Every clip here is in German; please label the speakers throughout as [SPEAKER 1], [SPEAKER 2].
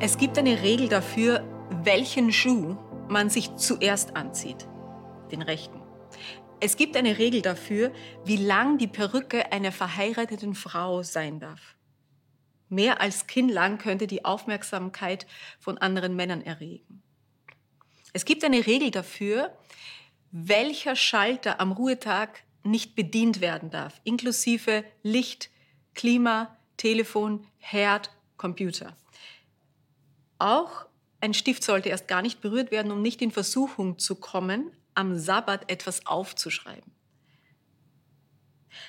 [SPEAKER 1] Es gibt eine Regel dafür, welchen Schuh man sich zuerst anzieht. Den rechten. Es gibt eine Regel dafür, wie lang die Perücke einer verheirateten Frau sein darf. Mehr als kinnlang könnte die Aufmerksamkeit von anderen Männern erregen. Es gibt eine Regel dafür, welcher Schalter am Ruhetag nicht bedient werden darf, inklusive Licht, Klima, Telefon, Herd, Computer. Auch ein Stift sollte erst gar nicht berührt werden, um nicht in Versuchung zu kommen, am Sabbat etwas aufzuschreiben.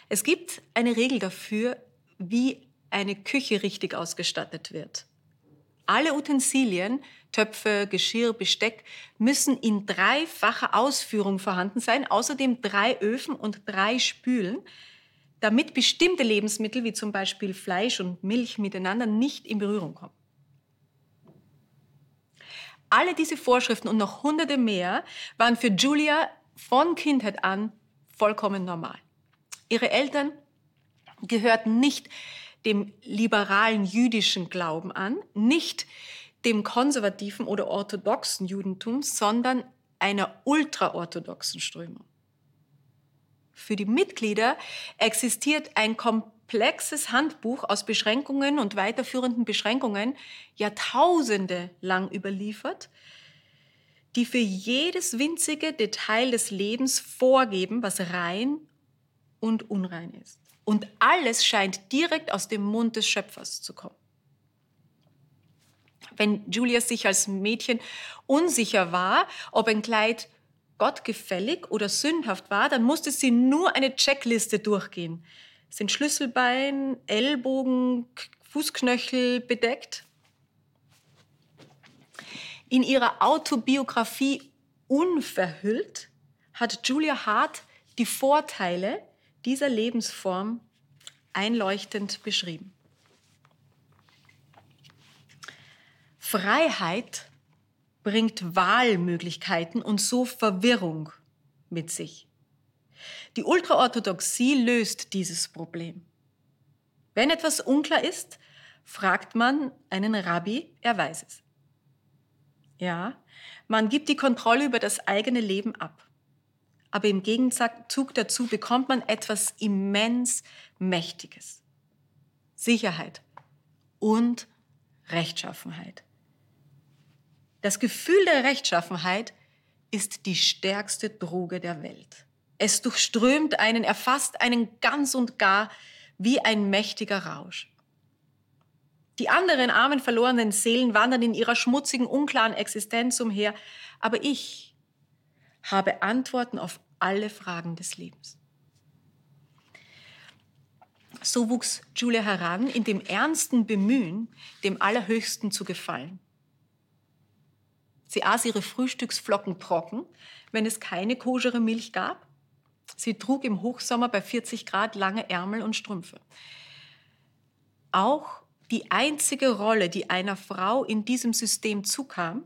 [SPEAKER 1] Es gibt eine Regel dafür, wie eine Küche richtig ausgestattet wird. Alle Utensilien, Töpfe, Geschirr, Besteck müssen in dreifacher Ausführung vorhanden sein, außerdem drei Öfen und drei Spülen, damit bestimmte Lebensmittel wie zum Beispiel Fleisch und Milch miteinander nicht in Berührung kommen. Alle diese Vorschriften und noch hunderte mehr waren für Julia von Kindheit an vollkommen normal. Ihre Eltern gehörten nicht dem liberalen jüdischen Glauben an, nicht dem konservativen oder orthodoxen Judentum, sondern einer ultraorthodoxen Strömung. Für die Mitglieder existiert ein komplexes Handbuch aus Beschränkungen und weiterführenden Beschränkungen, Jahrtausende lang überliefert, die für jedes winzige Detail des Lebens vorgeben, was rein und unrein ist. Und alles scheint direkt aus dem Mund des Schöpfers zu kommen. Wenn Julia sich als Mädchen unsicher war, ob ein Kleid gottgefällig oder sündhaft war, dann musste sie nur eine Checkliste durchgehen. Sind Schlüsselbein, Ellbogen, Fußknöchel bedeckt? In ihrer Autobiografie Unverhüllt hat Julia Hart die Vorteile dieser Lebensform einleuchtend beschrieben. Freiheit bringt Wahlmöglichkeiten und so Verwirrung mit sich. Die Ultraorthodoxie löst dieses Problem. Wenn etwas unklar ist, fragt man einen Rabbi, er weiß es. Ja, man gibt die Kontrolle über das eigene Leben ab aber im Gegenzug dazu bekommt man etwas immens Mächtiges. Sicherheit und Rechtschaffenheit. Das Gefühl der Rechtschaffenheit ist die stärkste Droge der Welt. Es durchströmt einen, erfasst einen ganz und gar wie ein mächtiger Rausch. Die anderen armen, verlorenen Seelen wandern in ihrer schmutzigen, unklaren Existenz umher, aber ich, habe Antworten auf alle Fragen des Lebens. So wuchs Julia heran in dem ernsten Bemühen, dem Allerhöchsten zu gefallen. Sie aß ihre Frühstücksflocken trocken, wenn es keine koschere Milch gab. Sie trug im Hochsommer bei 40 Grad lange Ärmel und Strümpfe. Auch die einzige Rolle, die einer Frau in diesem System zukam,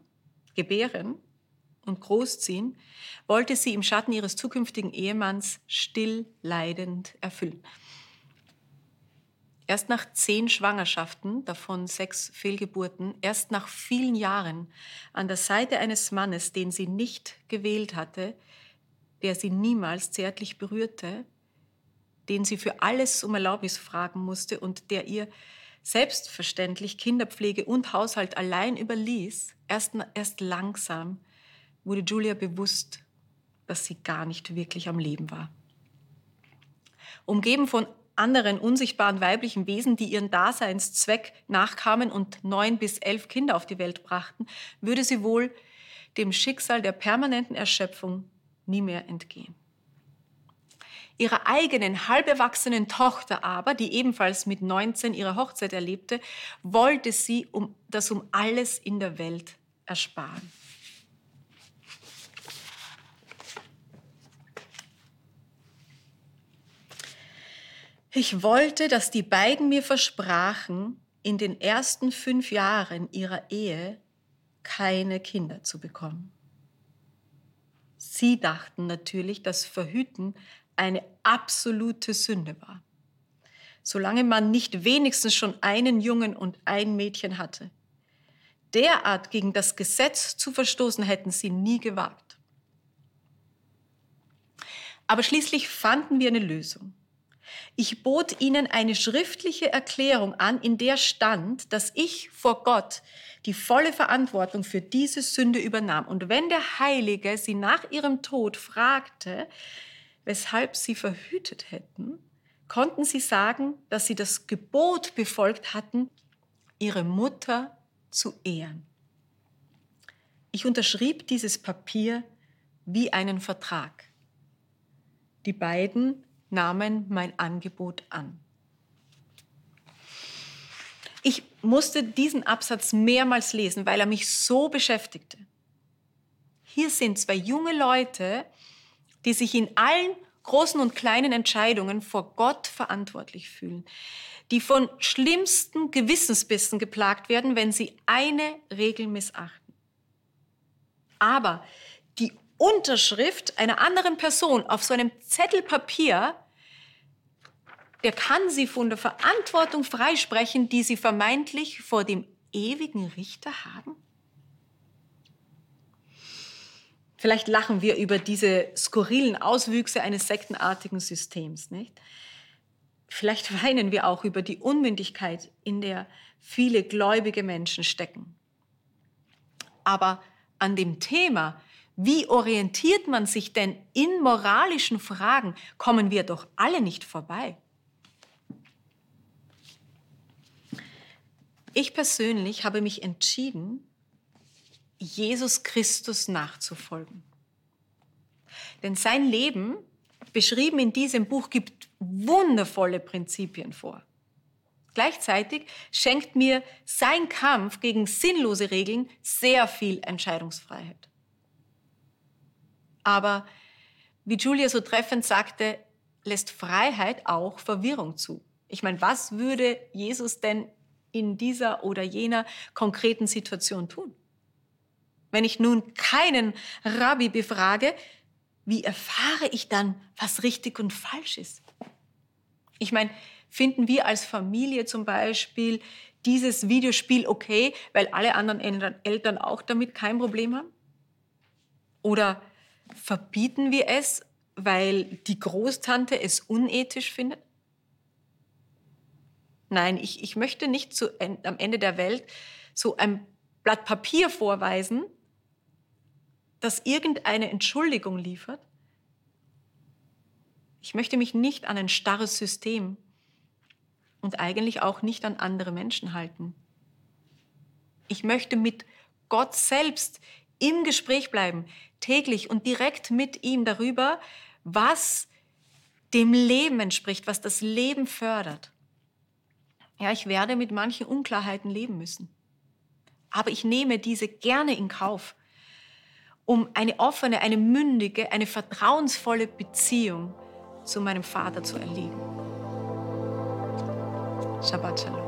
[SPEAKER 1] gebären, und großziehen, wollte sie im Schatten ihres zukünftigen Ehemanns still leidend erfüllen. Erst nach zehn Schwangerschaften, davon sechs Fehlgeburten, erst nach vielen Jahren an der Seite eines Mannes, den sie nicht gewählt hatte, der sie niemals zärtlich berührte, den sie für alles um Erlaubnis fragen musste und der ihr selbstverständlich Kinderpflege und Haushalt allein überließ, erst, erst langsam wurde Julia bewusst, dass sie gar nicht wirklich am Leben war. Umgeben von anderen unsichtbaren weiblichen Wesen, die ihren Daseinszweck nachkamen und neun bis elf Kinder auf die Welt brachten, würde sie wohl dem Schicksal der permanenten Erschöpfung nie mehr entgehen. Ihrer eigenen halberwachsenen Tochter aber, die ebenfalls mit 19 ihre Hochzeit erlebte, wollte sie um das um alles in der Welt ersparen. Ich wollte, dass die beiden mir versprachen, in den ersten fünf Jahren ihrer Ehe keine Kinder zu bekommen. Sie dachten natürlich, dass Verhüten eine absolute Sünde war. Solange man nicht wenigstens schon einen Jungen und ein Mädchen hatte. derart gegen das Gesetz zu verstoßen, hätten sie nie gewagt. Aber schließlich fanden wir eine Lösung. Ich bot ihnen eine schriftliche Erklärung an, in der stand, dass ich vor Gott die volle Verantwortung für diese Sünde übernahm. Und wenn der Heilige sie nach ihrem Tod fragte, weshalb sie verhütet hätten, konnten sie sagen, dass sie das Gebot befolgt hatten, ihre Mutter zu ehren. Ich unterschrieb dieses Papier wie einen Vertrag. Die beiden nahmen mein Angebot an. Ich musste diesen Absatz mehrmals lesen, weil er mich so beschäftigte. Hier sind zwei junge Leute, die sich in allen großen und kleinen Entscheidungen vor Gott verantwortlich fühlen, die von schlimmsten Gewissensbissen geplagt werden, wenn sie eine Regel missachten. Aber Unterschrift einer anderen Person auf so einem Zettel Papier, der kann sie von der Verantwortung freisprechen, die sie vermeintlich vor dem ewigen Richter haben? Vielleicht lachen wir über diese skurrilen Auswüchse eines sektenartigen Systems, nicht? Vielleicht weinen wir auch über die Unmündigkeit, in der viele gläubige Menschen stecken. Aber an dem Thema, wie orientiert man sich denn in moralischen Fragen, kommen wir doch alle nicht vorbei. Ich persönlich habe mich entschieden, Jesus Christus nachzufolgen. Denn sein Leben, beschrieben in diesem Buch, gibt wundervolle Prinzipien vor. Gleichzeitig schenkt mir sein Kampf gegen sinnlose Regeln sehr viel Entscheidungsfreiheit. Aber wie Julia so treffend sagte, lässt Freiheit auch Verwirrung zu. Ich meine, was würde Jesus denn in dieser oder jener konkreten Situation tun? Wenn ich nun keinen Rabbi befrage, wie erfahre ich dann, was richtig und falsch ist? Ich meine, finden wir als Familie zum Beispiel dieses Videospiel okay, weil alle anderen Eltern auch damit kein Problem haben? Oder Verbieten wir es, weil die Großtante es unethisch findet? Nein, ich, ich möchte nicht zu, am Ende der Welt so ein Blatt Papier vorweisen, das irgendeine Entschuldigung liefert. Ich möchte mich nicht an ein starres System und eigentlich auch nicht an andere Menschen halten. Ich möchte mit Gott selbst im Gespräch bleiben, täglich und direkt mit ihm darüber, was dem Leben entspricht, was das Leben fördert. Ja, ich werde mit manchen Unklarheiten leben müssen. Aber ich nehme diese gerne in Kauf, um eine offene, eine mündige, eine vertrauensvolle Beziehung zu meinem Vater zu erleben. Shabbat Shalom.